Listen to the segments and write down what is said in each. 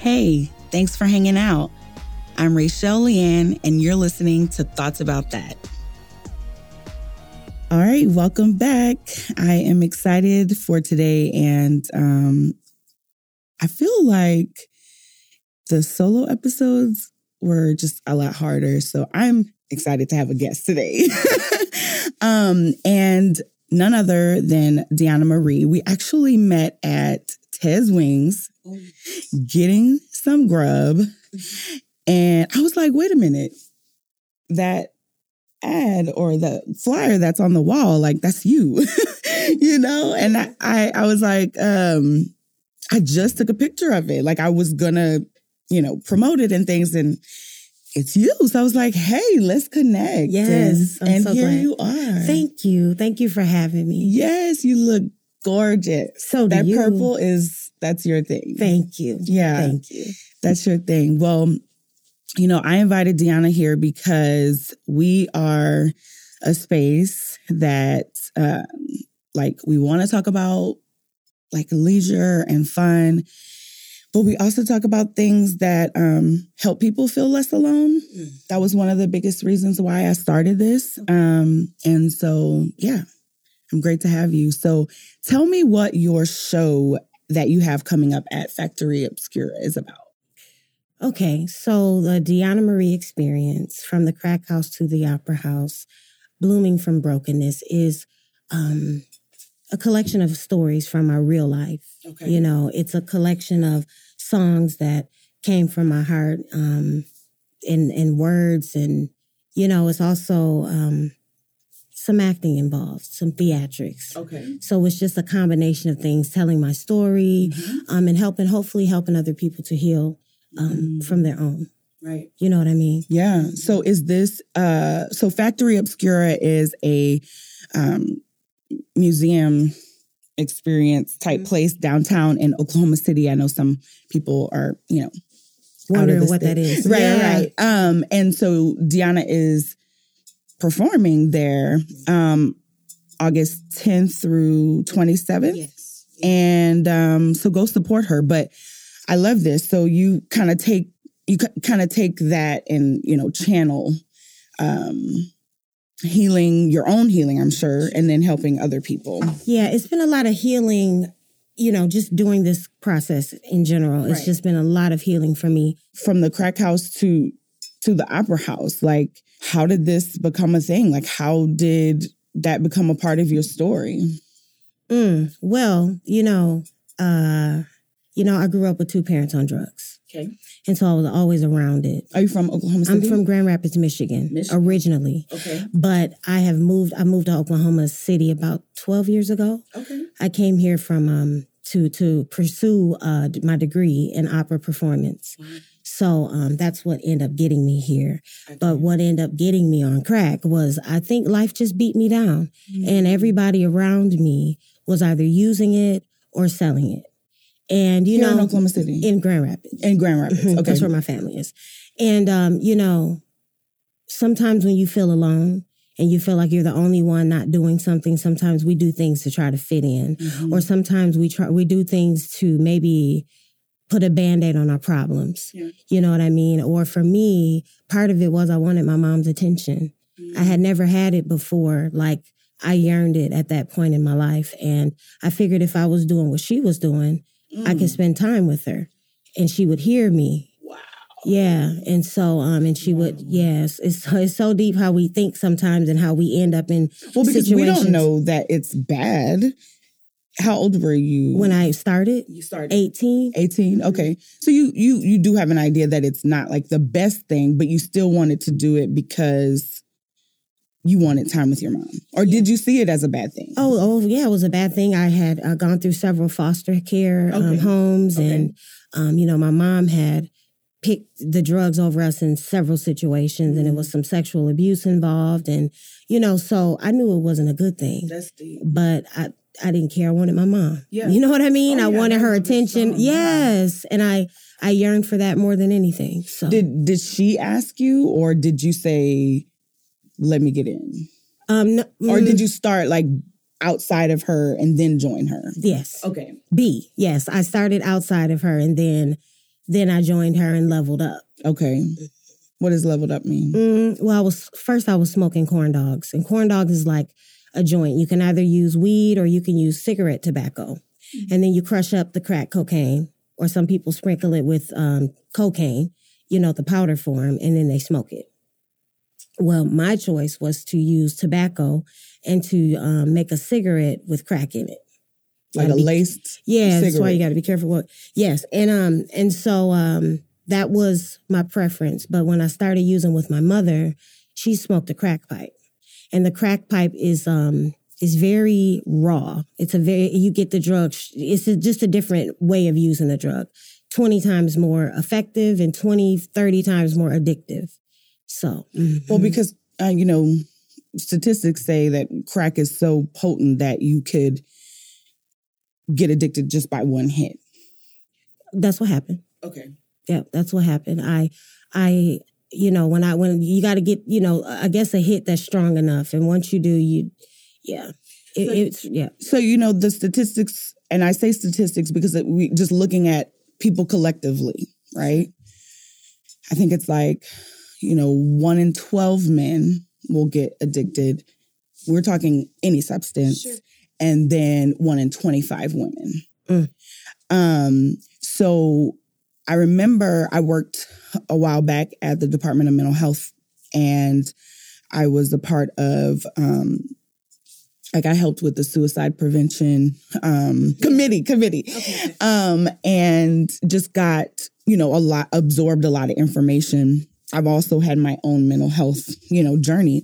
Hey, thanks for hanging out. I'm Rachelle LyAnn, and you're listening to Thoughts About That. All right, welcome back. I am excited for today, and um, I feel like the solo episodes were just a lot harder. So I'm excited to have a guest today. um, and none other than Deonna Marie. We actually met at Tez Wings getting some grub. And I was like, wait a minute, that ad or the flyer that's on the wall, like that's you, you know? And I, I, I was like, um, I just took a picture of it. Like I was gonna, you know, promote it and things. And it's you. So I was like, hey, let's connect. Yes. And, and so here glad. you are. Thank you. Thank you for having me. Yes, you look gorgeous. So that you. purple is that's your thing. Thank you. Yeah. Thank you. That's your thing. Well, you know, I invited Deonna here because we are a space that um, like we want to talk about like leisure and fun but we also talk about things that um, help people feel less alone. Mm. That was one of the biggest reasons why I started this. Um, and so, yeah, I'm great to have you. So, tell me what your show that you have coming up at Factory Obscura is about. Okay, so the Deonna Marie experience from the crack house to the opera house, blooming from brokenness, is um, a collection of stories from my real life. Okay. You know, it's a collection of songs that came from my heart, um, in in words, and you know, it's also um, some acting involved, some theatrics. Okay. So it's just a combination of things, telling my story, mm-hmm. um, and helping, hopefully, helping other people to heal um, mm-hmm. from their own. Right. You know what I mean? Yeah. So is this uh so Factory Obscura is a um museum experience type mm-hmm. place downtown in Oklahoma City. I know some people are, you know, wondering what state. that is. Right, yeah. right. Um, and so Deonna is performing there um August 10th through 27th. Yes. And um, so go support her. But I love this. So you kind of take you kind of take that and you know channel um healing your own healing, I'm sure, and then helping other people. Yeah, it's been a lot of healing, you know, just doing this process in general. It's right. just been a lot of healing for me. From the crack house to to the opera house, like how did this become a thing? Like how did that become a part of your story? Mm, well, you know, uh, you know, I grew up with two parents on drugs. Okay. And so I was always around it. Are you from Oklahoma City? I'm from Grand Rapids, Michigan, Michigan, originally. Okay. But I have moved I moved to Oklahoma City about 12 years ago. Okay. I came here from um to to pursue uh my degree in opera performance. So um, that's what ended up getting me here. Okay. But what ended up getting me on crack was I think life just beat me down. Mm-hmm. And everybody around me was either using it or selling it. And you Here know, in Oklahoma City, in Grand Rapids, in Grand Rapids, okay, that's where my family is. And um, you know, sometimes when you feel alone and you feel like you're the only one not doing something, sometimes we do things to try to fit in, mm-hmm. or sometimes we try we do things to maybe put a band-aid on our problems. Yeah. You know what I mean? Or for me, part of it was I wanted my mom's attention. Mm-hmm. I had never had it before. Like I yearned it at that point in my life. And I figured if I was doing what she was doing, mm. I could spend time with her and she would hear me. Wow. Yeah. And so, um, and she would, yes, it's, it's so deep how we think sometimes and how we end up in well, because situations. we don't know that it's bad. How old were you when I started? You started 18. 18. Okay. So you you you do have an idea that it's not like the best thing, but you still wanted to do it because you wanted time with your mom or did you see it as a bad thing oh oh yeah it was a bad thing i had uh, gone through several foster care um, okay. homes okay. and um, you know my mom had picked the drugs over us in several situations mm-hmm. and it was mm-hmm. some sexual abuse involved and you know so i knew it wasn't a good thing That's deep. but i i didn't care i wanted my mom yeah. you know what i mean oh, i yeah, wanted her attention yes and i i yearned for that more than anything so did did she ask you or did you say let me get in? Um, no, or did mm. you start like outside of her and then join her? Yes. Okay. B. Yes, I started outside of her and then then I joined her and leveled up. Okay. What does leveled up mean? Mm, well, I was first I was smoking corn dogs, and corn dogs is like a joint. You can either use weed or you can use cigarette tobacco, mm-hmm. and then you crush up the crack cocaine, or some people sprinkle it with um, cocaine, you know, the powder form, and then they smoke it. Well, my choice was to use tobacco and to um, make a cigarette with crack in it. Like a be, laced Yeah, cigarette. that's why you got to be careful what. Yes, and um and so um that was my preference, but when I started using with my mother, she smoked a crack pipe. And the crack pipe is um is very raw. It's a very you get the drug it's a, just a different way of using the drug. 20 times more effective and 20 30 times more addictive. So, mm-hmm. well, because uh, you know, statistics say that crack is so potent that you could get addicted just by one hit. That's what happened. Okay. Yeah, that's what happened. I, I, you know, when I when you got to get, you know, I guess a hit that's strong enough, and once you do, you, yeah, it, so, it's yeah. So you know the statistics, and I say statistics because we just looking at people collectively, right? I think it's like you know, one in 12 men will get addicted. We're talking any substance. Sure. And then one in 25 women. Mm. Um, so I remember I worked a while back at the Department of Mental Health and I was a part of um, like I helped with the suicide prevention um, committee committee okay. um, and just got you know a lot absorbed a lot of information I've also had my own mental health, you know, journey.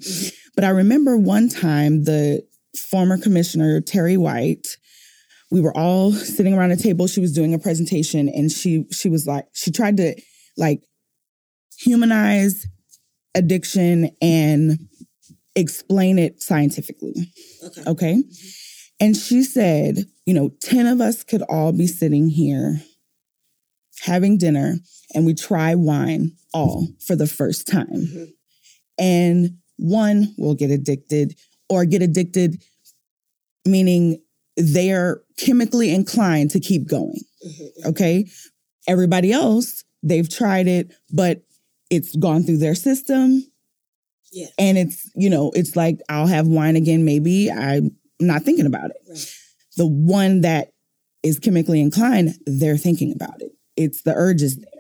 But I remember one time the former commissioner, Terri White, we were all sitting around a table. She was doing a presentation and she she was like, she tried to like humanize addiction and explain it scientifically. Okay. Okay. And she said, you know, 10 of us could all be sitting here having dinner and we try wine all for the first time. Mm-hmm. And one will get addicted or get addicted, meaning they're chemically inclined to keep going. Mm-hmm. Okay. Everybody else, they've tried it, but it's gone through their system. Yeah. And it's, you know, it's like, I'll have wine again, maybe. I'm not thinking about it. Right. The one that is chemically inclined, they're thinking about it. It's the urges there.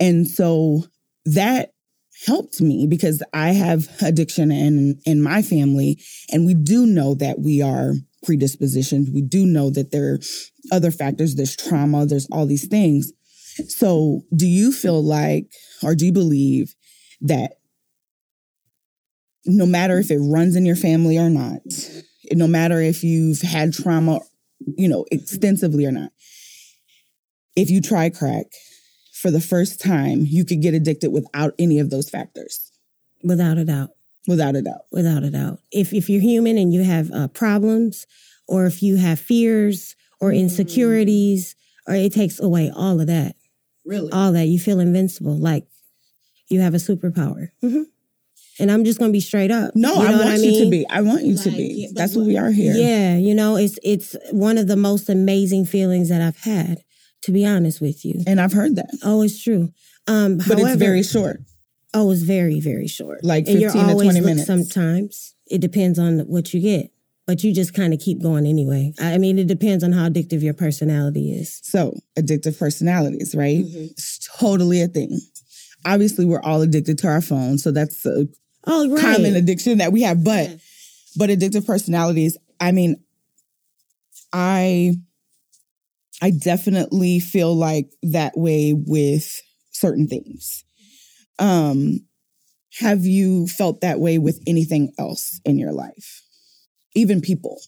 And so that helped me because I have addiction in in my family and we do know that we are predispositioned. We do know that there are other factors, there's trauma, there's all these things. So, do you feel like or do you believe that no matter if it runs in your family or not, no matter if you've had trauma, you know, extensively or not, if you try crack, for the first time, you could get addicted without any of those factors. Without a doubt. Without a doubt. Without a doubt. If if you're human and you have uh, problems, or if you have fears or mm. insecurities, or it takes away all of that. Really? All that. You feel invincible, like you have a superpower. Mm-hmm. And I'm just gonna be straight up. No, you know I want I mean? you to be. I want you like, to be. That's what we are here. Yeah, you know, it's it's one of the most amazing feelings that I've had to be honest with you. And I've heard that. Oh, it's true. Um, but however, it's very short. Oh, it's very, very short. Like 15 and you're always, to 20 minutes. Sometimes it depends on what you get, but you just kind of keep going anyway. I mean, it depends on how addictive your personality is. So, addictive personalities, right? Mm-hmm. It's totally a thing. Obviously, we're all addicted to our phones, so that's a oh, right. common addiction that we have. But, yeah. but addictive personalities, I mean, I I definitely feel like that way with certain things. Um, have you felt that way with anything else in your life? Even people?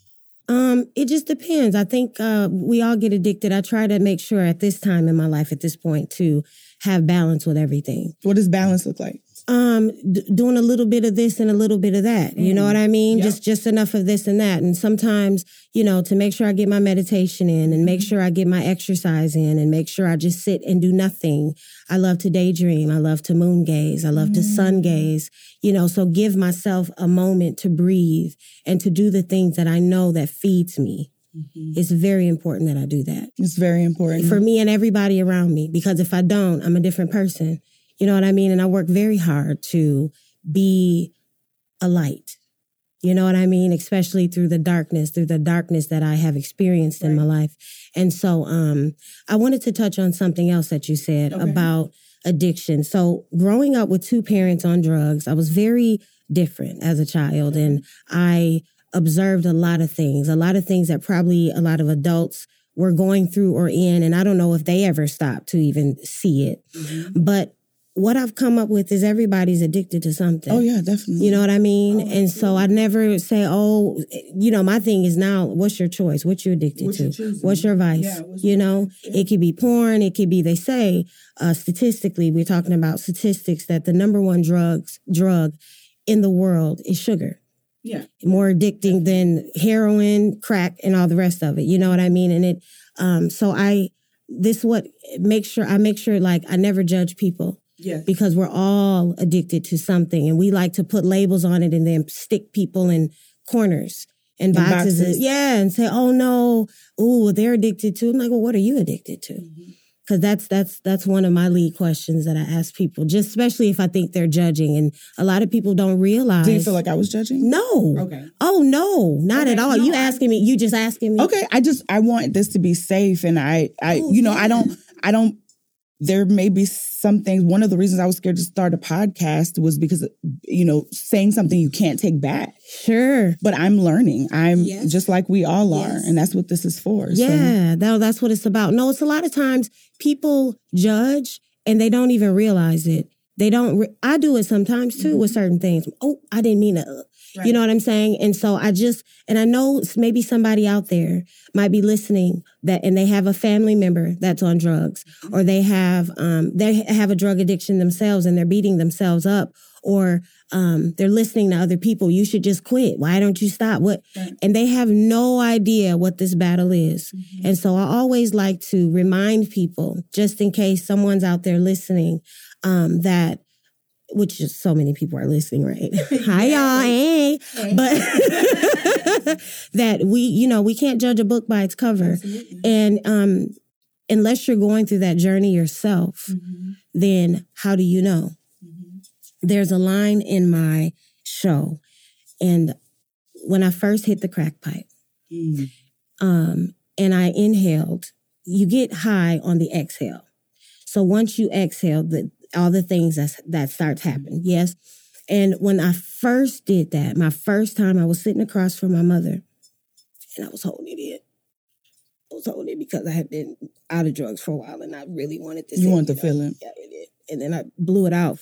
Um, it just depends. I think uh, we all get addicted. I try to make sure at this time in my life, at this point, to have balance with everything. What does balance look like? Um d- doing a little bit of this and a little bit of that you know what i mean yep. just just enough of this and that and sometimes you know to make sure i get my meditation in and make mm-hmm. sure i get my exercise in and make sure i just sit and do nothing i love to daydream i love to moon gaze i love mm. to sun gaze you know so give myself a moment to breathe and to do the things that i know that feeds me Mm-hmm. It's very important that I do that. It's very important. For me and everybody around me, because if I don't, I'm a different person. You know what I mean? And I work very hard to be a light. You know what I mean? Especially through the darkness, through the darkness that I have experienced right. in my life. And so um, I wanted to touch on something else that you said okay. about addiction. So growing up with two parents on drugs, I was very different as a child and I observed a lot of things, a lot of things that probably a lot of adults were going through or in and I don't know if they ever stopped to even see it. Mm-hmm. But what I've come up with is everybody's addicted to something. Oh yeah, definitely. You know what I mean? Oh, and so I never say, oh, you know, my thing is now, what's your choice? What you addicted what to? What's your vice? Yeah, you know, yeah. it could be porn. It could be. They say uh, statistically, we're talking about statistics that the number one drugs drug in the world is sugar. Yeah, more addicting than heroin, crack, and all the rest of it. You know what I mean? And it. Um, so I this what make sure I make sure like I never judge people Yes. Because we're all addicted to something and we like to put labels on it and then stick people in corners and boxes. boxes. yeah. And say, oh no, oh, they're addicted to. I'm like, well, what are you addicted to? Mm-hmm. Cause that's, that's, that's one of my lead questions that I ask people, just especially if I think they're judging. And a lot of people don't realize. Do you feel like I was judging? No. Okay. Oh no, not okay. at all. No, you asking me, you just asking me. Okay. I just, I want this to be safe. And I, I, oh, you know, yeah. I don't, I don't there may be some things. One of the reasons I was scared to start a podcast was because, you know, saying something you can't take back. Sure. But I'm learning. I'm yes. just like we all are. Yes. And that's what this is for. Yeah, so. that, that's what it's about. No, it's a lot of times people judge and they don't even realize it. They don't, re- I do it sometimes too mm-hmm. with certain things. Oh, I didn't mean to Right. You know what I'm saying? And so I just, and I know maybe somebody out there might be listening that, and they have a family member that's on drugs, or they have, um, they have a drug addiction themselves and they're beating themselves up, or um, they're listening to other people. You should just quit. Why don't you stop? What? Right. And they have no idea what this battle is. Mm-hmm. And so I always like to remind people, just in case someone's out there listening, um, that which is so many people are listening, right? Hi, y'all. Hey. But that we, you know, we can't judge a book by its cover. Absolutely. And um, unless you're going through that journey yourself, mm-hmm. then how do you know? Mm-hmm. There's a line in my show. And when I first hit the crack pipe, mm. um, and I inhaled, you get high on the exhale. So once you exhale, the all the things that that starts mm-hmm. happening. Yes. And when I first did that, my first time, I was sitting across from my mother, and I was holding it. I was holding it because I had been out of drugs for a while, and I really wanted this. You want the feeling? Yeah, did. And then I blew it out,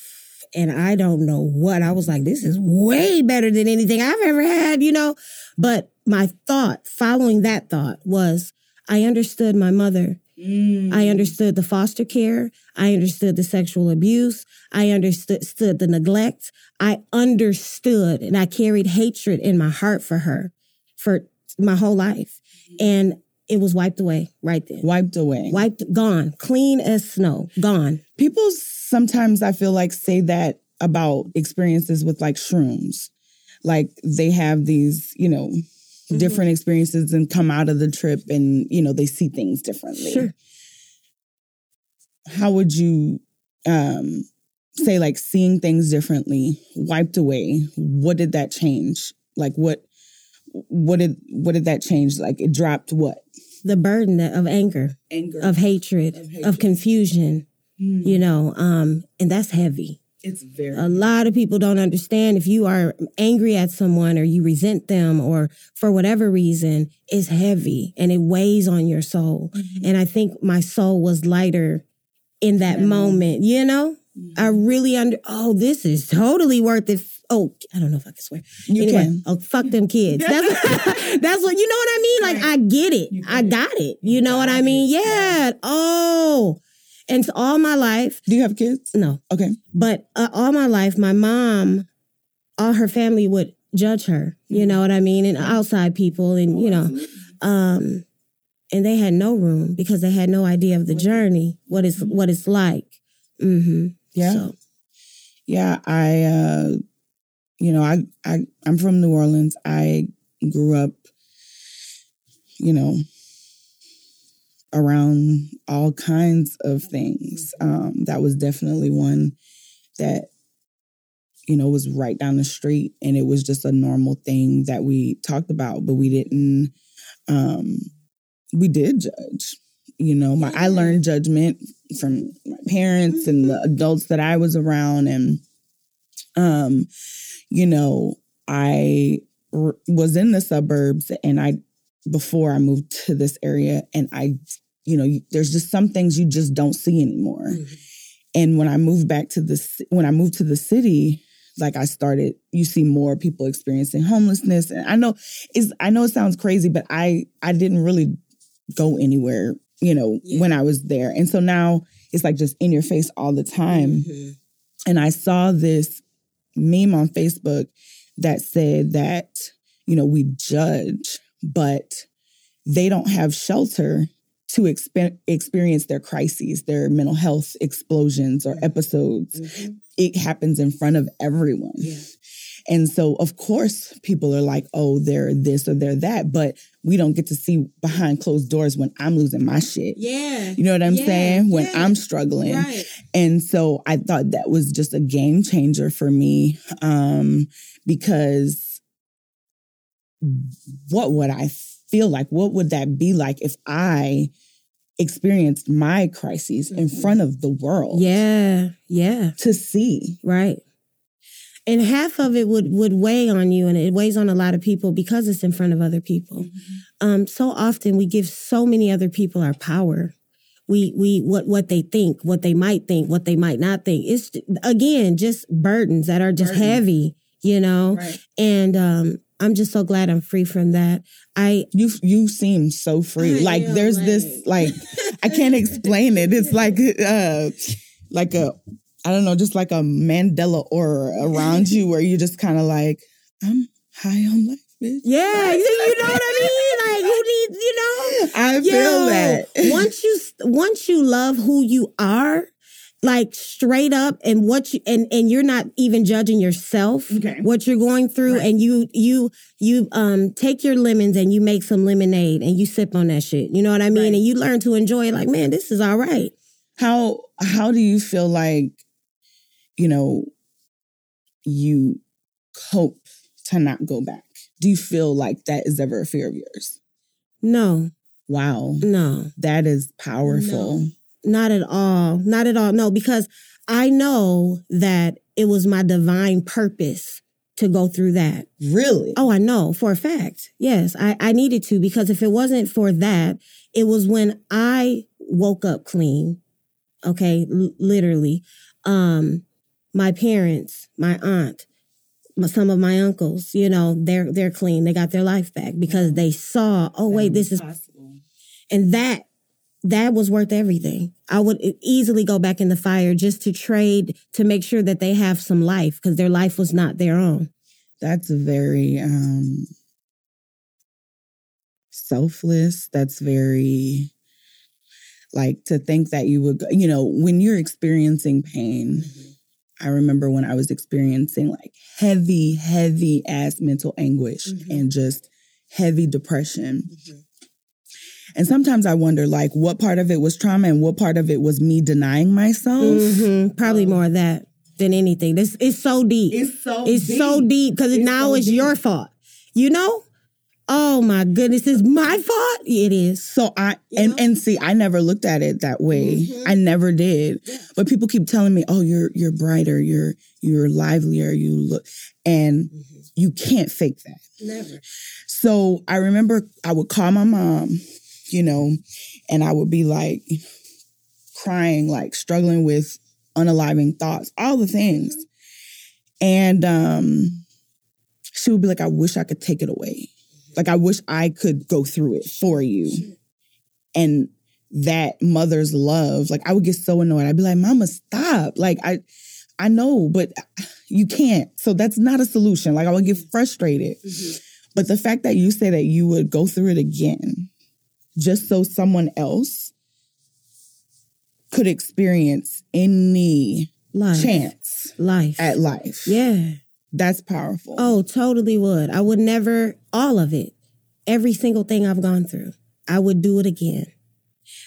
and I don't know what I was like. This is way better than anything I've ever had, you know. But my thought, following that thought, was I understood my mother Mm. I understood the foster care. I understood the sexual abuse. I understood the neglect. I understood and I carried hatred in my heart for her for my whole life. And it was wiped away right then. Wiped away. Wiped, gone, clean as snow, gone. People sometimes I feel like say that about experiences with like shrooms. Like they have these, you know, mm-hmm. different experiences and come out of the trip and, you know, they see things differently. Sure. How would you um, say like seeing things differently, wiped away? What did that change? Like what what did what did that change? Like it dropped what? The burden of anger, anger, of hatred, of, hatred. of confusion. Mm. You know, um, and that's heavy. It's very a lot of people don't understand if you are angry at someone or you resent them or for whatever reason, it's heavy and it weighs on your soul. Mm-hmm. And I think my soul was lighter in that mm-hmm. moment, you know? Mm-hmm. I really under oh, this is totally worth it. Oh, I don't know if I can swear. You anyway, can. Oh, fuck them kids. That's that's what you know what I mean? Like I get it. I got it. You know what I mean? Yeah. Oh. And so all my life. Do you have kids? No. Okay. But uh, all my life, my mom, all her family would judge her. You know what I mean? And outside people, and you know, um, and they had no room because they had no idea of the journey, what it's what it's like. Mm-hmm. Yeah. So. Yeah, I. uh you know, I I I'm from New Orleans. I grew up you know, around all kinds of things. Um, that was definitely one that, you know, was right down the street and it was just a normal thing that we talked about, but we didn't, um, we did judge. You know, my I learned judgment from my parents and the adults that I was around and um you know, I r- was in the suburbs and I before I moved to this area and I you know, there's just some things you just don't see anymore. Mm-hmm. And when I moved back to the ci- when I moved to the city, like I started, you see more people experiencing homelessness. And I know is I know it sounds crazy, but I I didn't really go anywhere, you know, Yeah. when I was there. And so now it's like just in your face all the time. Mhm. And I saw this meme on Facebook that said that, you know, we judge, but they don't have shelter to expe- experience their crises, their mental health explosions or episodes. Mhm. It happens in front of everyone. Yeah. And so, of course, people are like, oh, they're this or they're that, but we don't get to see behind closed doors when I'm losing my shit. Yeah. You know what I'm Yeah, saying? When yeah. I'm struggling. Right. And so I thought that was just a game changer for me um, because what would I feel like? What would that be like if I experienced my crises in Mhm. front of the world Yeah. Yeah. to see? Right. And half of it would would weigh on you, and it weighs on a lot of people because it's in front of other people. Um, so often we give so many other people our power. We we what what they think, what they might think, what they might not think. It's again just burdens that are just Burdens. heavy, you know. Right. And um, I'm just so glad I'm free from that. I You you seem so free. I like there's like- this like I can't explain it. It's like uh like a I don't know, just like a Mandela aura around you where you're just kind of like I'm high on life, bitch. yeah, you, you know what I mean. Like who needs you know? I feel Yo, that. once you once you love who you are, like straight up, and what you and and you're not even judging yourself, Okay. what you're going through, Right. and you you you um take your lemons and you make some lemonade and you sip on that shit. You know what I mean? Right. And you learn to enjoy it. Like, man, this is all right. How how do you feel like you know you cope to not go back? Do you feel like that is ever a fear of yours? No, Wow. no. That is powerful. Not at all. Not at all. No, because I know that it was my divine purpose to go through that. Really? Oh, I know for a fact. Yes, I, I needed to because if it wasn't for that, it was when I woke up clean. Okay, l- literally. Um, my parents, my aunt, some of my uncles, you know, they're they're clean. They got their life back because they saw, oh wait, this is possible. and that that was worth everything. I would easily go back in the fire just to trade to make sure that they have some life because their life was not their own. That's very um selfless. That's very like to think that you would, you know, when you're experiencing pain. I remember when I was experiencing like heavy, heavy ass mental anguish Mhm. and just heavy depression. And sometimes I wonder, like, what part of it was trauma and what part of it was me denying myself. Mhm. Probably more of that than anything. This it's so deep. It's, so deep. It's so deep because now so it's deep. your fault. You know? Oh my goodness, it's my fault. It is. So I You and know? and see, I never looked at it that way. Mhm. I never did. Yeah. But people keep telling me, "Oh, you're you're brighter, you're you're livelier, you look," and you can't fake that. Never. So I remember I would call my mom, you know, and I would be like crying, like struggling with unaliving thoughts, all the things. Mm-hmm. And um she would be like, I wish I could take it away. Mm-hmm. Like I wish I could go through it for you. And that mother's love, like I would get so annoyed. I'd be like, Mama, stop. Like I I know, but you can't. So that's not a solution. Like I would get frustrated. Mm-hmm. But the fact that you say that you would go through it again just so someone else could experience any Life. chance Life. at life. yeah. That's powerful. Oh, totally would. I would never all of it. every single thing I've gone through. I would do it again.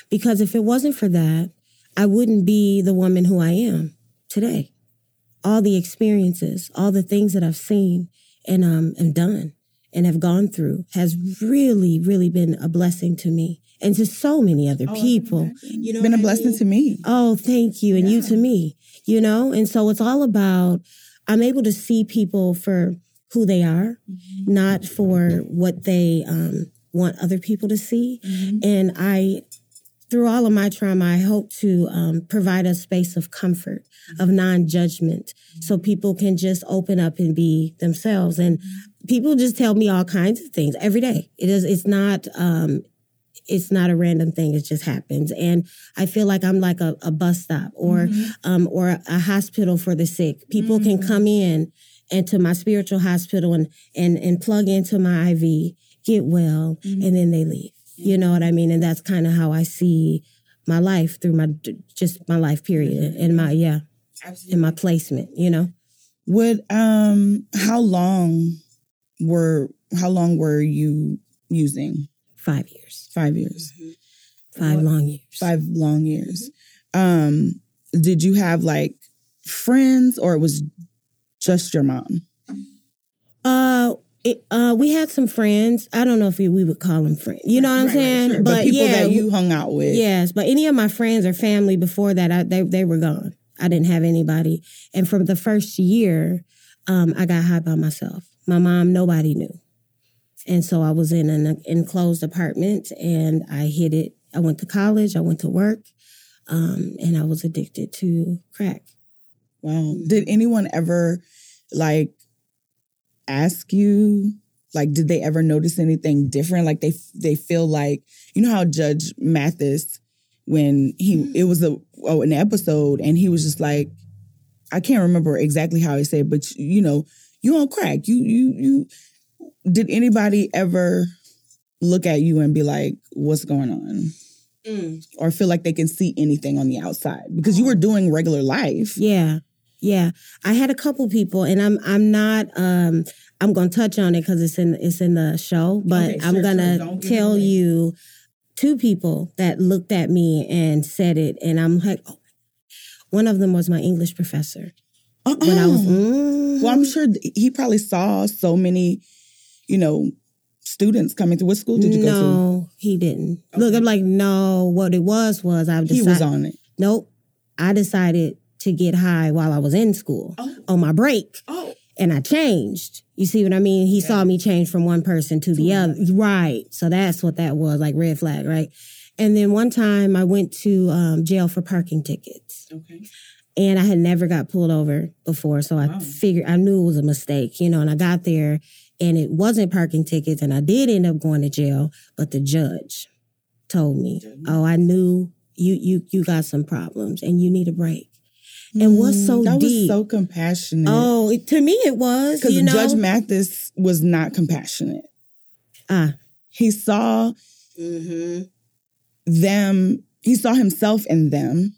Because if it wasn't for that, I wouldn't be the woman who I am today. All the experiences, all the things that I've seen and um and done and have gone through has really, really been a blessing to me and to so many other Oh, people. You know, been a what I blessing mean? to me. Oh, thank you. And you to me, you know? And so it's all about, I'm able to see people for who they are, not for what they um, want other people to see. And I, through all of my trauma, I hope to um, provide a space of comfort, of non judgment, so people can just open up and be themselves. And people just tell me all kinds of things every day. It is, it's not, um, it's not a random thing. It just happens. And I feel like I'm like a, a bus stop or, um, or a, a hospital for the sick. People can come in into my spiritual hospital and, and, and plug into my IV, get well, and then they leave. You know what I mean? And that's kind of how I see my life through my, just my life period and my, yeah, and my placement, you know? Would um how long were how long were you using? Five years, Five years. five What- long years. Five long years. Um did you have like friends or it was just your mom? Uh, it, uh, we had some friends. I don't know if we, we would call them friends. You know what I'm Right, right, saying? sure. But, people yeah, that you hung out with. yes. But any of my friends or family before that, I, they they were gone. I didn't have anybody. And from the first year, um, I got high by myself. My mom, nobody knew, and so I was in an enclosed apartment, and I hit it. I went to college. I went to work, um, and I was addicted to crack. Wow. Did anyone ever like ask you like did they ever notice anything different like they they feel like you know how Judge Mathis when he it was a oh, an episode and he was just like I can't remember exactly how he said but you know you on crack you you you did anybody ever look at you and be like what's going on or feel like they can see anything on the outside because you were doing regular life Yeah. Yeah. I had a couple people and I'm I'm not um I'm going to touch on it cuz it's in it's in the show, but Okay, I'm going to it tell you two people that looked at me and said it and I'm like oh. one of them was my English professor. When I was Well, I'm sure he probably saw so many, you know, students coming through. What school did you go to? No, he didn't. Look, I'm like no, what it was was I decided He was on it. Nope. I decided to get high while I was in school Oh. on my break. Oh. and I changed. You see what I mean? He saw me change from one person to the other. Right. So that's what that was, like red flag, right? And then one time I went to um, jail for parking tickets. Okay. And I had never got pulled over before. So I Wow. figured I knew it was a mistake, you know, and I got there and it wasn't parking tickets and I did end up going to jail, but the judge told me, Oh, I knew you you you got some problems and you need a break. And what's so Mm, that deep? was so compassionate. Oh, it, to me it was. because You know? Judge Mathis was not compassionate. ah. He saw Mm-hmm. them. He saw himself in them.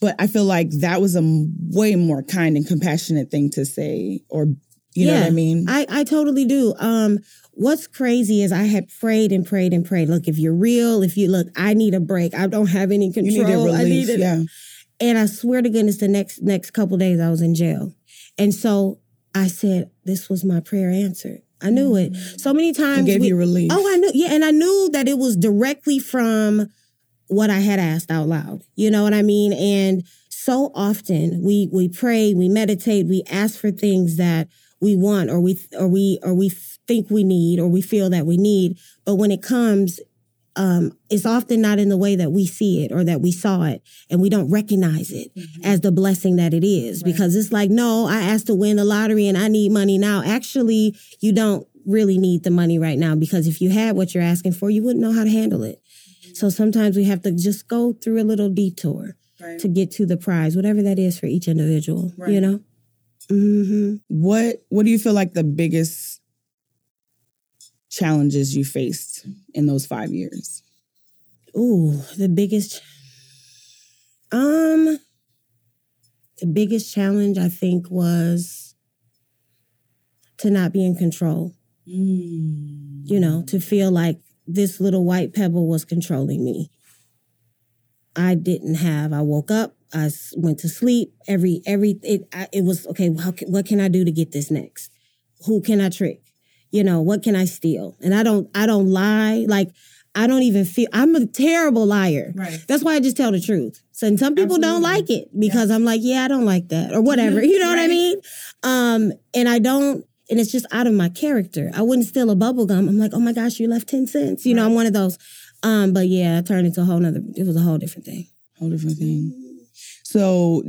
Mm-hmm. But I feel like that was a way more kind and compassionate thing to say, or you know what I mean? I, I totally do. Um, what's crazy is I had prayed and prayed and prayed. Look, if you're real, if you look, I need a break. I don't have any you control. need a I need it. yeah. And I swear to goodness, the next next couple days I was in jail, and so I said, "This was my prayer answered." I knew it. So many times gave we- you relief. Oh, I knew. Yeah, and I knew that it was directly from what I had asked out loud. You know what I mean? And so often we we pray, we meditate, we ask for things that we want or we or we or we think we need or we feel that we need, but when it comes um, it's often not in the way that we see it or that we saw it, and we don't recognize it as the blessing that it is. Right. Because it's like, no, I asked to win the lottery and I need money now. Actually, you don't really need the money right now because if you had what you're asking for, you wouldn't know how to handle it. So sometimes we have to just go through a little detour Right. to get to the prize, whatever that is for each individual. You Right. know. hmm What What do you feel like the biggest challenges you faced in those five years? Ooh, the biggest. Um, the biggest challenge I think was to not be in control Mm. You know, to feel like this little white pebble was controlling me. I didn't have. I woke up. I went to sleep. Every every it I, it was okay. How what can I do to get this next? Who can I trick? You know what can I steal? And I don't I don't lie. Like I don't even feel I'm a terrible liar. Right. That's why I just tell the truth. So and some people Absolutely. don't like it because yeah. I'm like, yeah, I don't like that or whatever. You know right. what I mean? Um, and I don't and it's just out of my character. I wouldn't steal a bubble gum. I'm like, oh my gosh, you left 10 cents. You right. know, I'm one of those. Um, but yeah, I turned into a whole nother, it was a whole different thing. Whole different thing. So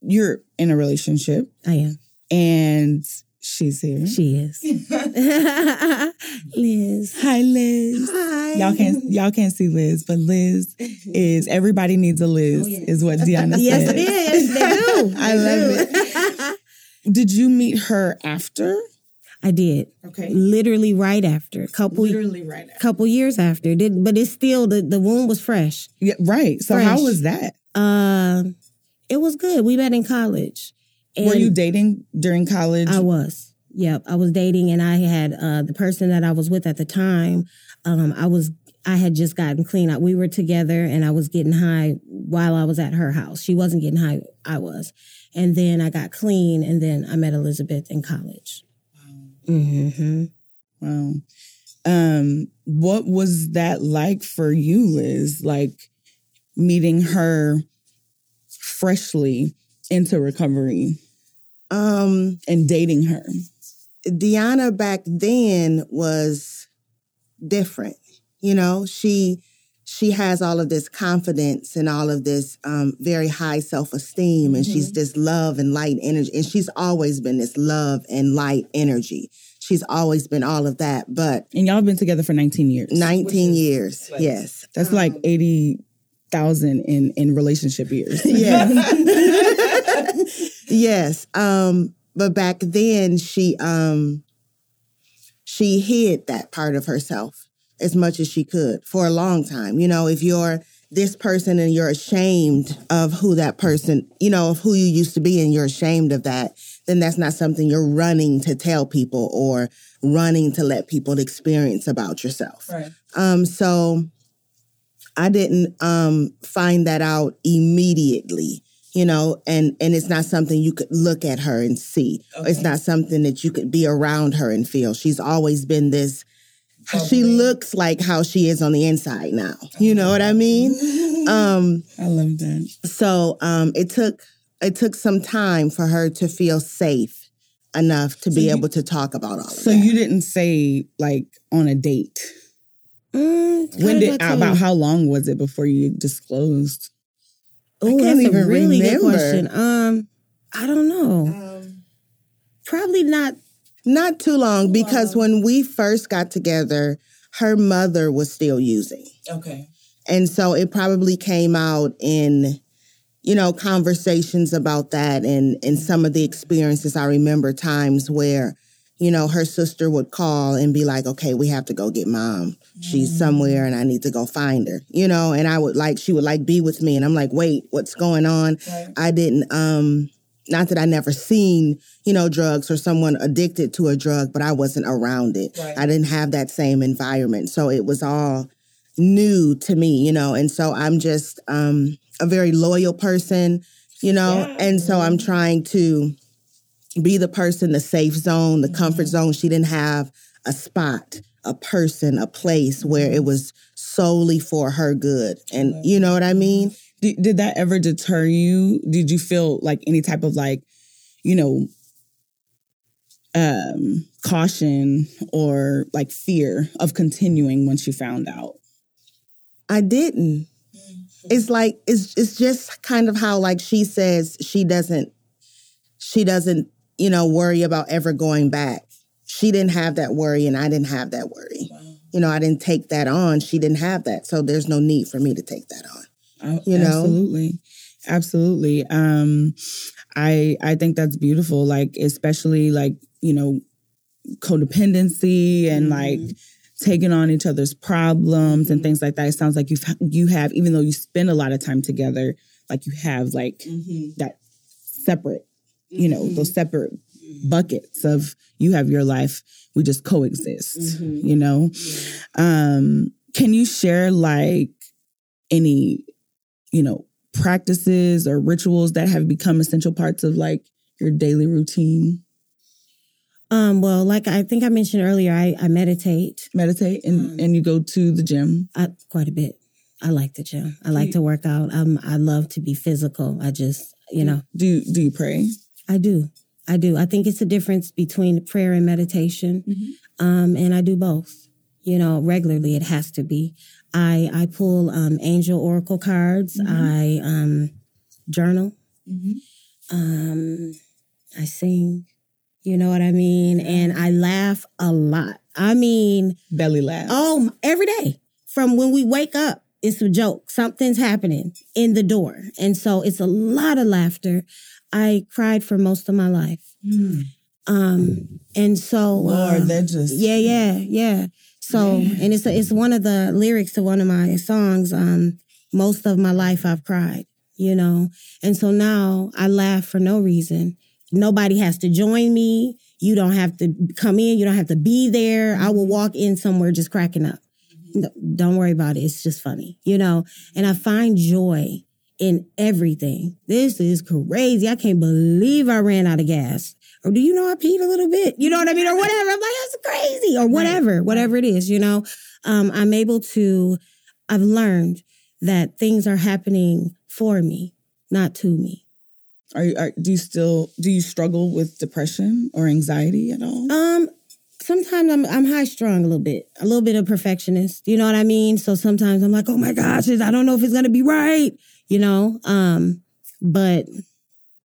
you're in a relationship. I am. And she's here. She is. Liz. Hi, Liz. Hi. Y'all can't y'all can't see Liz, but Liz is everybody needs a Liz, oh, yes. is what Deonna said. yes, it is. They do. I love it. Did you meet her after? I did. Okay. Literally right after. Couple literally right after. Couple years after. Did but it's still the, the wound was fresh. Yeah, right. So fresh. how was that? Uh it was good. We met in college. Were you dating during college? I was. Yep. I was dating and I had uh the person that I was with at the time, um, I was I had just gotten clean out. We were together and I was getting high while I was at her house. She wasn't getting high, I was. And then I got clean and then I met Elizabeth in college. Mm-hmm. Wow. Um, what was that like for you, Liz? Like meeting her freshly into recovery um, and dating her? Deonna back then was different. You know, she she has all of this confidence and all of this um, very high self esteem, and mm-hmm. she's this love and light energy. And she's always been this love and light energy. She's always been all of that. But and y'all been together for nineteen years. Nineteen years, like, yes. That's um, like eighty thousand in in relationship years. yes, yes. Um, but back then, she um, she hid that part of herself as much as she could for a long time. You know, if you're this person and you're ashamed of who that person, you know, of who you used to be and you're ashamed of that, then that's not something you're running to tell people or running to let people experience about yourself. Right. Um, so I didn't um, find that out immediately, you know, and and it's not something you could look at her and see. Okay. It's not something that you could be around her and feel. She's always been this she looks like how she is on the inside now. You know what I mean? Um, I love that. So um, it took it took some time for her to feel safe enough to so be you, able to talk about all of so that. So you didn't say like on a date. Mm, when did about how long was it before you disclosed? Oh, that's a really remember. good question. Um, I don't know. Um, Probably not not too long because wow. when we first got together, her mother was still using. Okay. And so it probably came out in, you know, conversations about that and, and some of the experiences. I remember times where, you know, her sister would call and be like, okay, we have to go get mom. She's mm. somewhere and I need to go find her, you know, and I would like, she would like be with me. And I'm like, wait, what's going on? Right. I didn't, um, not that I never seen, you know, drugs or someone addicted to a drug, but I wasn't around it. Right. I didn't have that same environment. So it was all new to me, you know, and so I'm just um, a very loyal person, you know, yeah. and so I'm trying to be the person, the safe zone, the mm-hmm. comfort zone. She didn't have a spot, a person, a place where it mm-hmm. was solely for her good. And you know what I mean? Did, did that ever deter you? Did you feel like any type of like, you know, um, caution or like fear of continuing once you found out? I didn't. Mm-hmm. It's like it's it's just kind of how like she says she doesn't she doesn't, you know, worry about ever going back. She didn't have that worry and I didn't have that worry. Wow. You know, I didn't take that on. She didn't have that. So there's no need for me to take that on. Oh, you know absolutely absolutely um i i think that's beautiful like especially like you know codependency and mm-hmm. like taking on each other's problems mm-hmm. and things like that it sounds like you you have even though you spend a lot of time together like you have like mm-hmm. that separate you know those mm-hmm. separate buckets of you have your life, we just coexist, mm-hmm. you know? Um, can you share like any, you know, practices or rituals that have become essential parts of like your daily routine? Um, well, like I think I mentioned earlier, I, I meditate. Meditate and, um, and you go to the gym? I, quite a bit. I like the gym. I like to work out. Um, I love to be physical. I just, you know. Do you, do you pray? I do. I do. I think it's a difference between prayer and meditation. Mm-hmm. Um, and I do both. You know, regularly it has to be. I I pull um, angel oracle cards. Mm-hmm. I um, journal. Mm-hmm. Um, I sing. You know what I mean? And I laugh a lot. I mean, belly laugh. Oh, every day from when we wake up it's a joke. Something's happening in the door. And so it's a lot of laughter. I cried for most of my life. Mm. Um, and so Lord, uh, that just Yeah, yeah, yeah. So and it's a, it's one of the lyrics to one of my songs, um, most of my life I've cried, you know. And so now I laugh for no reason. Nobody has to join me. You don't have to come in, you don't have to be there. I will walk in somewhere just cracking up No, don't worry about it. It's just funny, you know? And I find joy in everything. This is crazy. I can't believe I ran out of gas. Or do you know I peed a little bit? You know what I mean? Or whatever. I'm like, that's crazy. Or whatever, right. whatever it is, you know? Um, I'm able to, I've learned that things are happening for me, not to me. Are you, are, do you still, do you struggle with depression or anxiety at all? Um, sometimes I'm I'm high strung a little bit, a little bit of perfectionist. You know what I mean? So sometimes I'm like, oh my gosh, I don't know if it's gonna be right. You know, um, but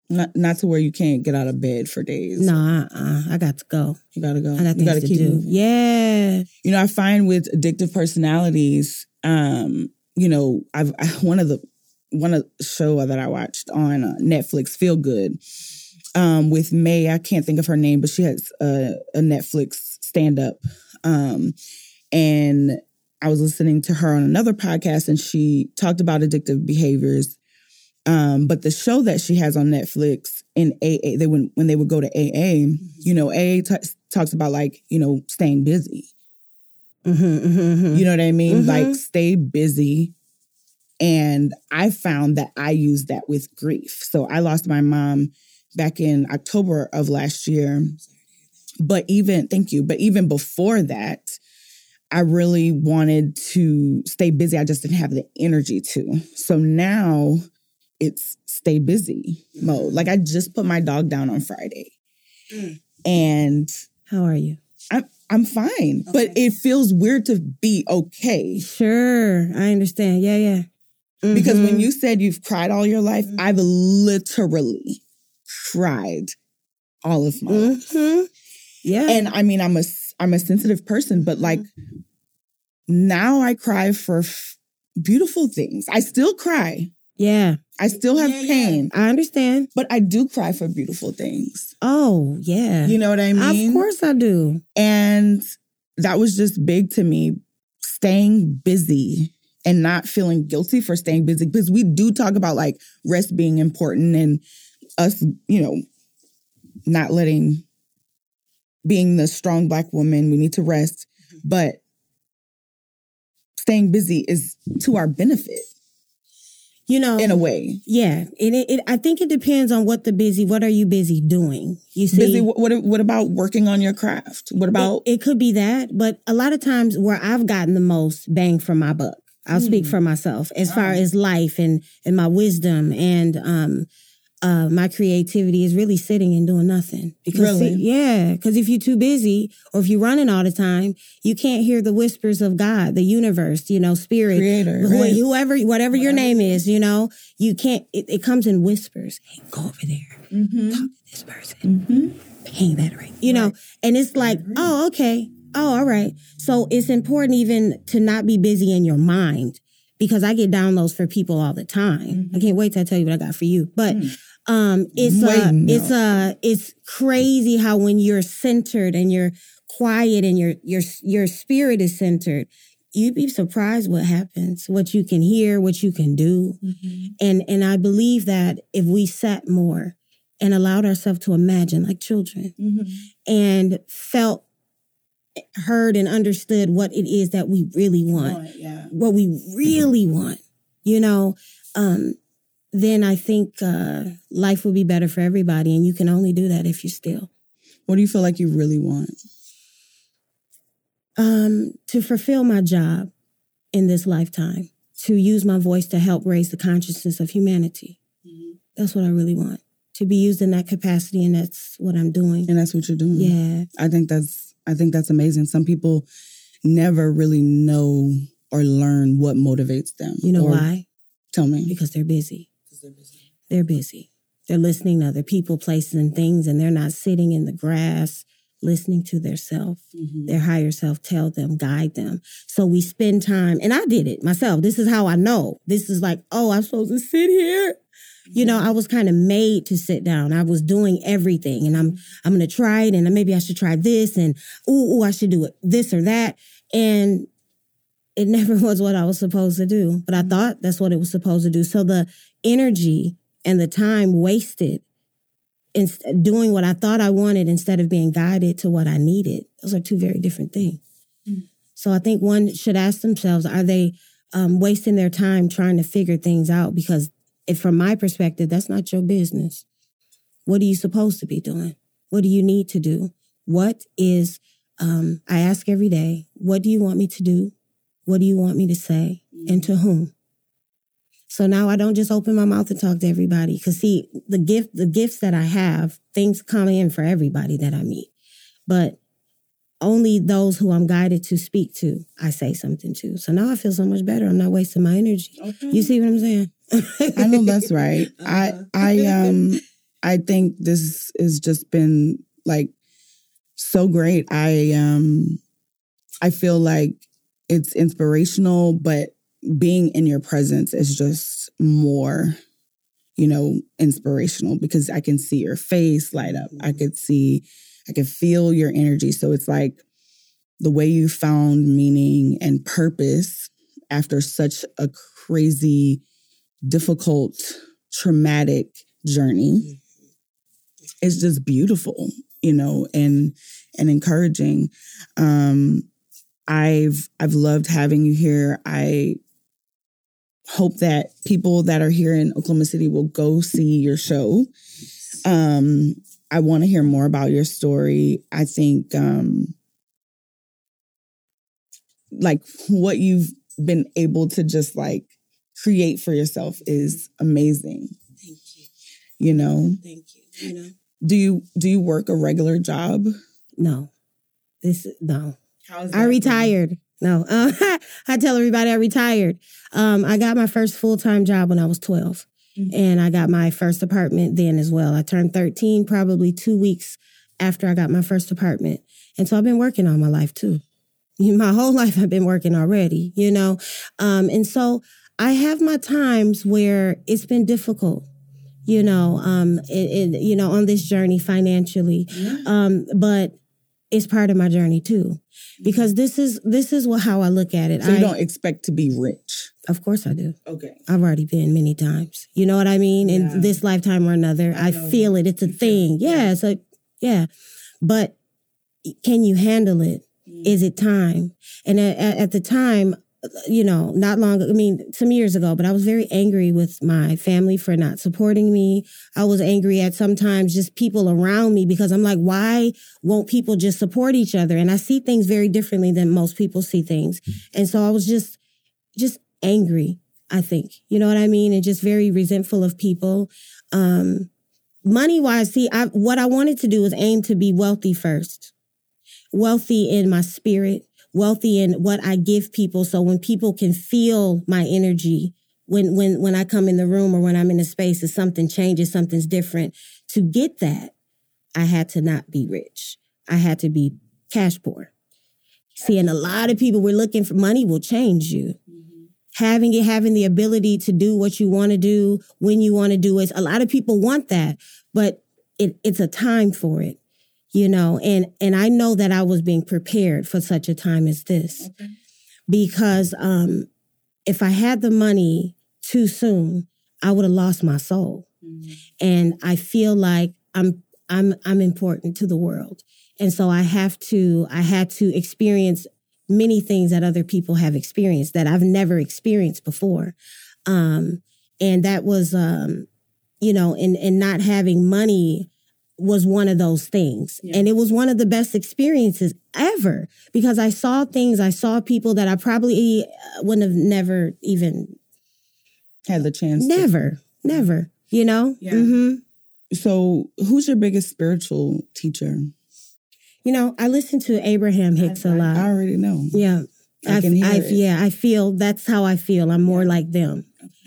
not not to where you can't get out of bed for days. No, uh-uh. I got to go. You gotta go. I got you gotta to keep do. Moving. Yeah. You know, I find with addictive personalities, um, you know, I've one of the one of the show that I watched on uh, Netflix, Feel Good, um, with Mae. I can't think of her name, but she has a, a Netflix stand up. Um, and I was listening to her on another podcast and she talked about addictive behaviors. Um, but the show that she has on Netflix in AA, they when when they would go to AA, you know, AA t- talks about like you know staying busy. Mm-hmm, mm-hmm, mm-hmm. You know what I mean? Mm-hmm. Like stay busy. And I found that I used that with grief. So I lost my mom back in October of last year. But even, thank you, but even before that, I really wanted to stay busy. I just didn't have the energy to. So now it's stay busy mode. Like I just put my dog down on Friday. Mm. And how are you? I'm I'm fine. Okay. But it feels weird to be okay. Sure. I understand. Yeah, yeah. Mm-hmm. Because when mm-hmm. you said you've cried all your life, mm-hmm. I've literally cried all of my mm-hmm. life. Yeah. And I mean, I'm a I'm a sensitive person, but like mm-hmm. now I cry for f- beautiful things. I still cry. Yeah. I still have yeah, pain. Yeah. I understand. But I do cry for beautiful things. Oh, yeah. You know what I mean? Of course I do. And that was just big to me, staying busy and not feeling guilty for staying busy because we do talk about like rest being important and us, you know, not letting being the strong black woman, we need to rest, mm-hmm. but staying busy is to our benefit. You know, in a way, yeah. It, it, I think it depends on what the busy. What are you busy doing? You see, busy. What, what, what about working on your craft? What about? It, it, could be that, but a lot of times where I've gotten the most bang for my buck, I'll mm. speak for myself as far as life and and my wisdom and um uh, my creativity is really sitting and doing nothing. Because really? Yeah, because if you're too busy or if you're running all the time, you can't hear the whispers of God, the universe, you know, spirit, creator, who, right. whoever, whatever, your name is, you know, you can't. It, it comes in whispers. Hey, go over there, mm-hmm. talk to this person, mm-hmm. paying that right, you right. know, and it's like, oh, okay, oh, all right. So it's important even to not be busy in your mind because I get downloads for people all the time. Mm-hmm. I can't wait to tell you what I got for you. But mm. Um, it's uh, it's uh, it's crazy how when you're centered and you're quiet and your your your spirit is centered, you'd be surprised what happens, what you can hear, what you can do, mm-hmm. and and I believe that if we sat more and allowed ourselves to imagine like children Mm-hmm. and felt heard and understood what it is that we really want Yeah. what we really want you know um then i think uh life would be better for everybody and you can only do that if you're still What do you feel like you really want? um to fulfill my job in this lifetime to use my voice to help raise the consciousness of humanity that's what i really want to be used in that capacity and that's what i'm doing And that's what you're doing. yeah I think that's I think that's amazing. Some people never really know or learn what motivates them. you know Or- why Tell me. because they're busy they're busy. They're busy. They're listening to other people, places, and things, and they're not sitting in the grass listening to their self, Mhm. their higher self tell them, guide them. So we spend time, and I did it myself. This is how I know. This is like, oh, I'm supposed to sit here. You know, mm-hmm. I was kind of made to sit down. I was doing everything, and I'm mm-hmm. I'm gonna try it, and maybe I should try this, and ooh, ooh, I should do it this or that, and it never was what I was supposed to do, but I mm-hmm. thought that's what it was supposed to do. So the energy and the time wasted in doing what I thought I wanted instead of being guided to what I needed. Those are two very different things. Mm. So I think one should ask themselves: Are they um, wasting their time trying to figure things out? Because if, from my perspective, that's not your business. What are you supposed to be doing? What do you need to do? What is um, I ask every day, what do you want me to do? What do you want me to say? And to whom? So now I don't just open my mouth and talk to everybody. Cause see, the gift, the gifts that I have, things come in for everybody that I meet. But only those who I'm guided to speak to, I say something to. So now I feel so much better. I'm not wasting my energy. You see what I'm saying? I know that's right. I I um I think this has just been like so great. I um I feel like it's inspirational, but being in your presence is just more, you know, inspirational because I can see your face light up. I could see, I could feel your energy. So it's like the way you found meaning and purpose after such a crazy, difficult, traumatic journey is just beautiful, you know, and and encouraging. Um I've I've loved having you here. I hope that people that are here in Oklahoma City will go see your show. Um, I want to hear more about your story. I think um like what you've been able to just like create for yourself is amazing. Thank you. You know, Thank you. You know? do you do you work a regular job? No. This no. How's I retired. No, uh, I tell everybody I retired. Um, I got my first full time job when I was 12, Mhm. and I got my first apartment then as well. I turned 13 probably two weeks after I got my first apartment. And so I've been working all my life too. My whole life I've been working already, you know? Um, and so I have my times where it's been difficult, you know, um, it, it, you know, on this journey financially. Um, but it's part of my journey too because this is this is what how I look at it. So you I, don't expect to be rich. of course I do. Okay. I've already been many times. You know what I mean? In this lifetime or another, I, know feel it. It's a thing. Yeah. So yeah, but can you handle it? Mm. Is it time? And at at the time, you know, not long. I mean, some years ago, but I was very angry with my family for not supporting me. I was angry at sometimes just people around me because I'm like, why won't people just support each other? And I see things very differently than most people see things. And so I was just, just angry. I think you know what I mean, and just very resentful of people. Um, money wise, see, I, what I wanted to do was aim to be wealthy first, wealthy in my spirit, wealthy in what I give people. So when people can feel my energy, when when when I come in the room or when I'm in a space, if something changes, something's different. To get that, I had to not be rich. I had to be cash poor. See, and a lot of people were looking for money will change you. Mm-hmm. Having it, having the ability to do what you want to do when you want to do it. A lot of people want that, but it, it's a time for it, you know. And and I know that I was being prepared for such a time as this, because um, if I had the money too soon, I would have lost my soul. and I feel like I'm I'm I'm important to the world. And so I have to I had to experience many things that other people have experienced that I've never experienced before. Um and that was um you know and and not having money was one of those things. Yeah. And it was one of the best experiences ever because I saw things, I saw people that I probably uh, wouldn't have never even Had the chance. to- never, never, you know? Yeah. hmm So, who's your biggest spiritual teacher? You know, I listen to Abraham Hicks a I lot. I already know. Yeah. I can hear I, it. Yeah, I feel that's how I feel. I'm more like them.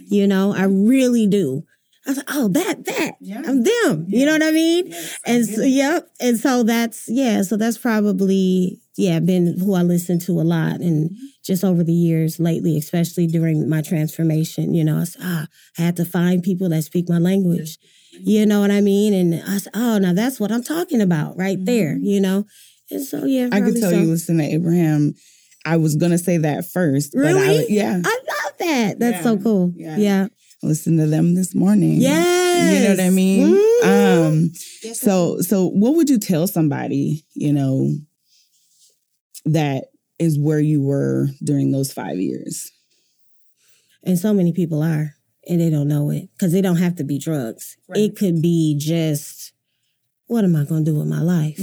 You know, I really do. I was like, oh, that, that. Yeah. I'm them. You know what I mean? and so, yep. And so that's, yeah, so that's probably, yeah, been who I listen to a lot. And mm-hmm. just over the years lately, especially during my transformation, you know, I said, ah, I had to find people that speak my language. Mm-hmm. You know what I mean? And I said, oh, now that's what I'm talking about right mm-hmm. there, you know? And so, yeah. I could tell so. you listen to Abraham. I was gonna say that first, but I, Really? yeah, I love that. That's Yeah. so cool. Yeah. Yeah. Listen to them this morning. Yes. you know what I mean. Mm. Um, so so what would you tell somebody you know that is where you were during those five years? And so many people are, and they don't know it because they don't have to be drugs. Right. It could be just, what am I going to do with my life?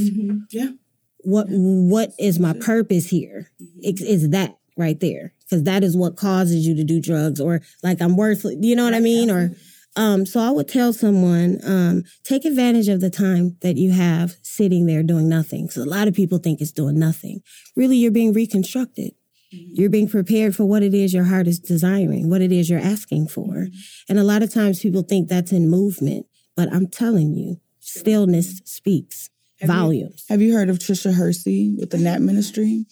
Yeah, What What is my purpose here? Mm-hmm. It's, it's that right there because that is what causes you to do drugs or like I'm worthless. You know what I mean? Or um, so I would tell someone um, take advantage of the time that you have sitting there doing nothing. So a lot of people think it's doing nothing. Really, you're being reconstructed. You're being prepared for what it is your heart is desiring, what it is you're asking for. And a lot of times people think that's in movement, but I'm telling you, stillness speaks Have you- volumes. Have you heard of Tricia Hersey with the Nap Ministry?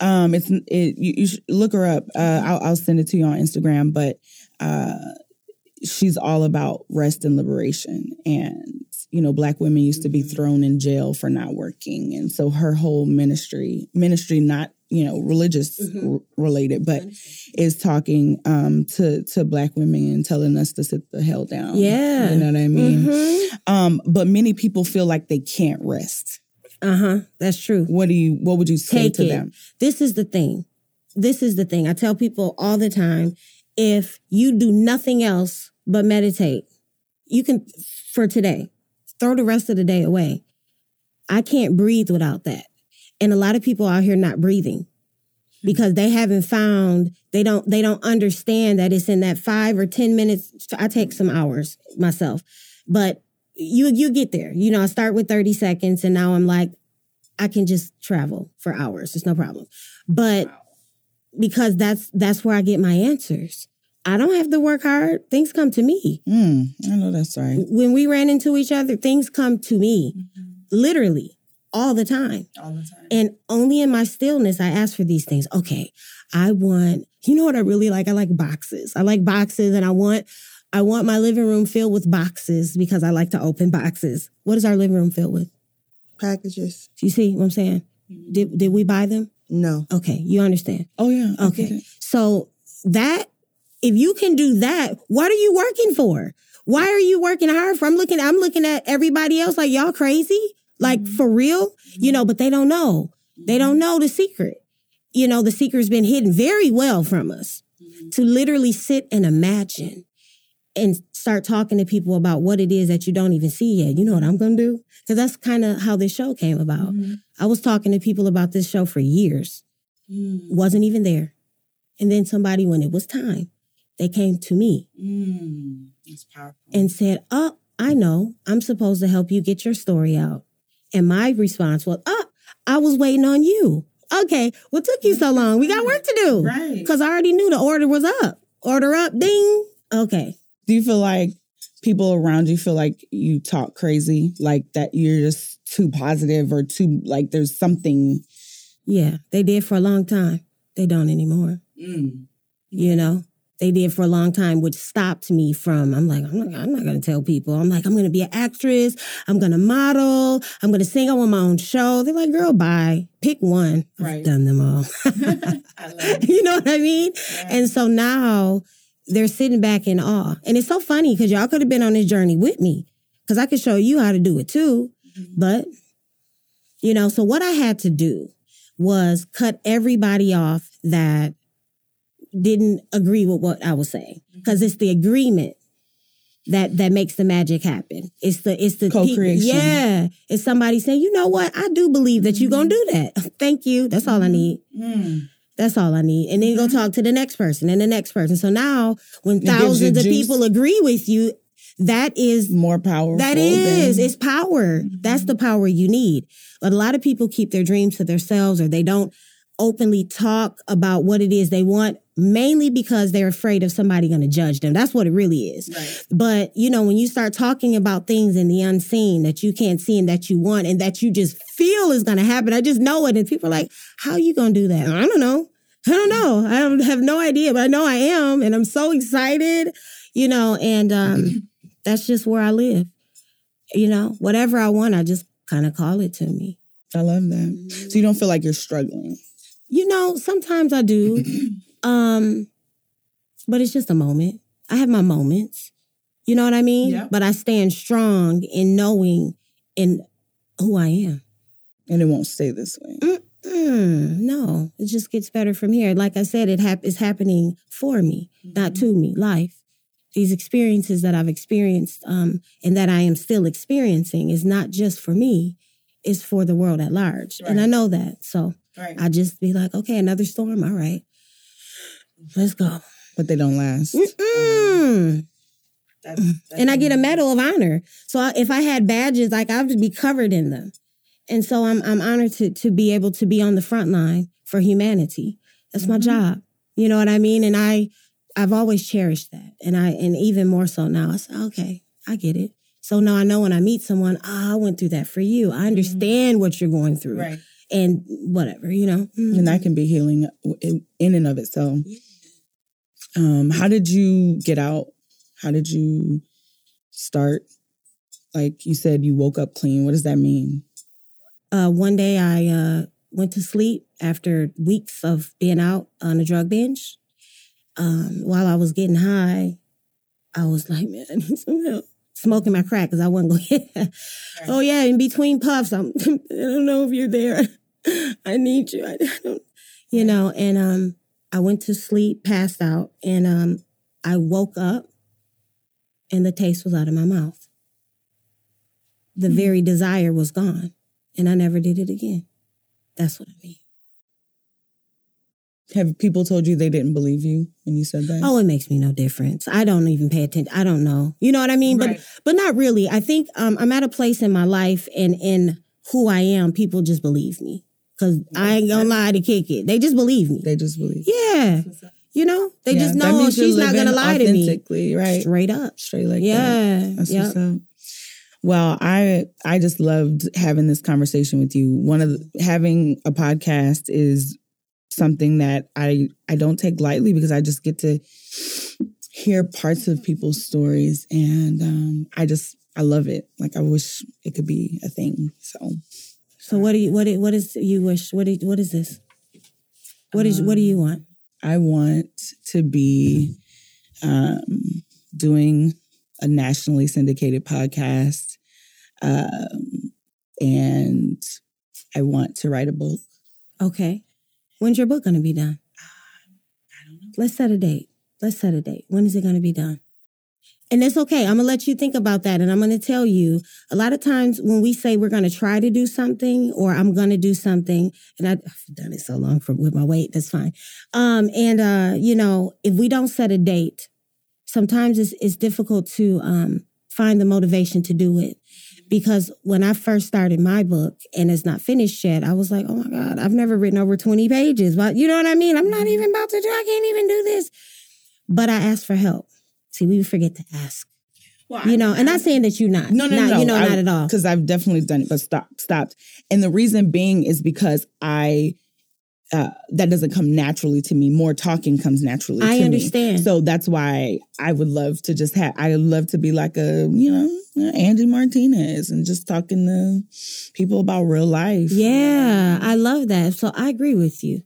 Um, it's it. You, you look her up. Uh, I'll, I'll send it to you on Instagram. But uh, she's all about rest and liberation. And you know, black women used to be thrown in jail for not working, and so her whole ministry, ministry not you know religious Mhm. r- related, but is talking um, to to black women and telling us to sit the hell down. Yeah. you know what I mean. Mhm. Um, but many people feel like they can't rest. Uh huh. That's true. What do you? What would you say Take to it. them? This is the thing. This is the thing. I tell people all the time if you do nothing else but meditate, you can, for today, throw the rest of the day away. I can't breathe without that. And a lot of people out here not breathing because they haven't found they don't they don't understand that it's in that 5 or 10 minutes I take some hours myself but you you get there. You know I start with 30 seconds and now I'm like I can just travel for hours. It's no problem. But because that's that's where I get my answers. I don't have to work hard. Things come to me. Mm, I know that's right. when we ran into each other things come to me. Literally all the time. All the time. and only in my stillness, I ask for these things. Okay, I want, you know what I really like? I like boxes. I like boxes and I want, I want my living room filled with boxes because I like to open boxes. What is our living room filled with? Packages? You see what I'm saying? Did, did we buy them? No. Okay, you understand. Oh yeah. Okay. So that, if you can do that, what are you working for? Why are you working hard for? I'm looking, I'm looking at everybody else like y'all crazy, like for real, you know, but they don't know. They don't know the secret. You know, the secret's been hidden very well from us to literally sit and imagine and start talking to people about what it is that you don't even see yet. You know what I'm going to do? Because that's kind of how this show came about. I was talking to people about this show for years, wasn't even there. And then somebody, when it was time, they came to me Mm, powerful. and said, Oh, I know, I'm supposed to help you get your story out. And my response was, Oh, I was waiting on you. Okay, what took you so long? We got work to do. Right. Because I already knew the order was up. Order up, ding. Okay. Do you feel like people around you feel like you talk crazy, like that you're just too positive or too like there's something? Yeah, they did for a long time. They don't anymore. Mm. You know, they did for a long time, which stopped me from. I'm like, I'm not, I'm not going to tell people. I'm like, I'm going to be an actress. I'm going to model. I'm going to sing. I want my own show. They're like, girl, bye. Pick one. Right. I've done them all. I love it. you know what I mean? And so now they're sitting back in awe. And it's so funny because y'all could have been on this journey with me because I could show you how to do it too. Mm-hmm. But, you know, so what I had to do was cut everybody off that didn't agree with what I was saying mm-hmm. because it's the agreement that that makes the magic happen. It's the it's the Co-creation. yeah. It's somebody saying, you know what, I do believe that you're gonna mm-hmm. do that. Thank you. That's all I need. Mm. That's all I need. And then go mm-hmm. talk to the next person and the next person. So now when thousands of people agree with you, that is More powerful. that is, than- it's power. That's mm-hmm. the power you need. But a lot of people keep their dreams to themselves or they don't openly talk about what it is they want, mainly because they're afraid of somebody going to judge them. That's what it really is. But, you know, when you start talking about things in the unseen that you can't see and that you want and that you just feel is going to happen, I just know it. And people are like, how are you going to do that? I don't know. I don't know. I don't have no idea, but I know I am. And I'm so excited, you know, and um, that's just where I live. You know, whatever I want, I just kind of call it to me. I love that. So you don't feel like you're struggling. You know, sometimes I do. Um, but it's just a moment. I have my moments. You know what I mean? Yeah. But I stand strong in knowing in who I am. And it won't stay this way. Mm, no, it just gets better from here. Like I said, it hap- is happening for me, not to me. Life, these experiences that I've experienced, um, and that I am still experiencing, is not just for me; it's for the world at large. And I know that, so Right. I just be like, okay, another storm. All right, let's go. But they don't last. Mm. And I get a medal of honor. So I, if I had badges, like I would be covered in them. And so I'm I'm honored to to be able to be on the front line for humanity. That's my job. You know what I mean? And I I've always cherished that. And I and even more so now. I said, okay, I get it. So now I know when I meet someone, ah, I went through that for you. I understand what you're going through. Right. And whatever, you know. Mm. And that can be healing in in and of itself. Um, how did you get out? How did you start? Like you said, you woke up clean. What does that mean? uh, one day I uh, went to sleep after weeks of being out on a drug binge. Um, while I was getting high, I was like, man, I need some help. Smoking my crack because I wasn't going Oh, yeah, in between puffs, I'm, I don't know if you're there. I need you. I, I don't, you know, and um, I went to sleep, passed out, and um, I woke up and the taste was out of my mouth. The very desire was gone and I never did it again. That's what I mean. Have people told you they didn't believe you when you said that? Oh, it makes me no difference. I don't even pay attention. I don't know. You know what I mean? Right. But but not really. I think um, I'm at a place in my life and in who I am. People just believe me because I ain't gonna lie to kick it. They just believe me. they just believe. yeah, you know. They Yeah, just know she's not gonna lie to me. right? Straight up. Straight like that. Yeah. That's Yep. what's up. Well, I I just loved having this conversation with you. One of the, having a podcast is something that I I don't take lightly because I just get to hear parts of people's stories, and um, I just I love it. Like I wish it could be a thing. So So what do you what do- what is you wish? What do, what is this? What is what do you want? I want to be um, doing a nationally syndicated podcast, um, and I want to write a book. Okay. When's your book going to be done? I don't know. Let's set a date. Let's set a date. When is it going to be done? And it's okay. I'm going to let you think about that. And I'm going to tell you a lot of times when we say we're going to try to do something or I'm going to do something, and I've done it so long for with my weight, that's fine. Um, and, uh, you know, if we don't set a date, sometimes it's, it's difficult to um, find the motivation to do it. Because when I first started my book and it's not finished yet, I was like, oh my God, I've never written over 20 pages. But you know what I mean? I'm not even about to do, I can't even do this. But I asked for help. See, we forget to ask. You know, and not saying that you're not. No, no, not, no, You know, not at all. Because I've definitely done it, but stop, stopped. And the reason being is because I uh, that doesn't come naturally to me. More talking comes naturally. I to me. understand. So that's why I would love to just have. I would love to be like a you know Angie Martinez and just talking to people about real life. Yeah, I love that. So I agree with you.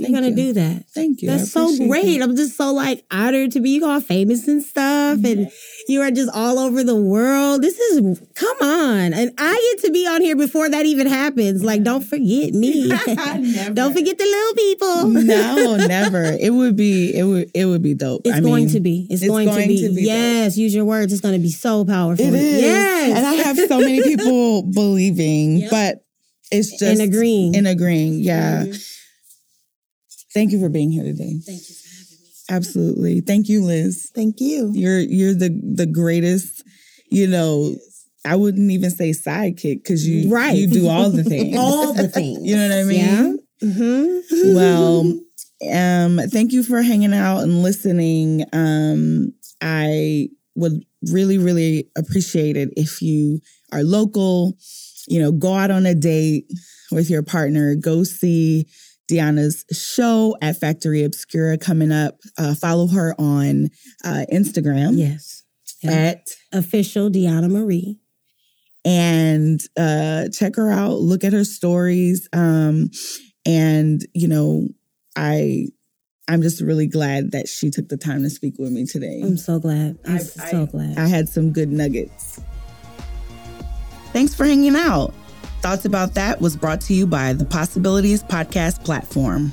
They're gonna you. do that. Thank you. That's so great. that. I'm just so like honored to be you all famous and stuff. And you are just all over the world. This is come on. And I get to be on here before that even happens. Like, don't forget me. Don't forget the little people. no, never. It would be. It would. It would be dope. It's I going mean, to be. It's, it's going, going to be. to be dope. yes, use your words. It's going to be so powerful. It is. Yes. And I have so many people believing, Yep. but it's just and agreeing. In agreeing, yeah. Mhm. Thank you for being here today. Thank you for having me. Absolutely. Thank you, Liz. Thank you. You're you're the the greatest. You know, I wouldn't even say sidekick because you Right. you do all the things. All the things. You know what I mean? Yeah. Mm-hmm. well um thank you for hanging out and listening um i would really really appreciate it if you are local you know go out on a date with your partner go see Deonna's show at Factory Obscura coming up. Uh, follow her on uh, Instagram yes. Yeah. at Official Deanna Marie. and uh, check her out. Look at her stories. Um, and you know, I I'm just really glad that she took the time to speak with me today. I'm so glad. I'm I- so glad. I had some good nuggets. Thanks for hanging out. Thoughts About That was brought to you by the Possibilities Podcast platform.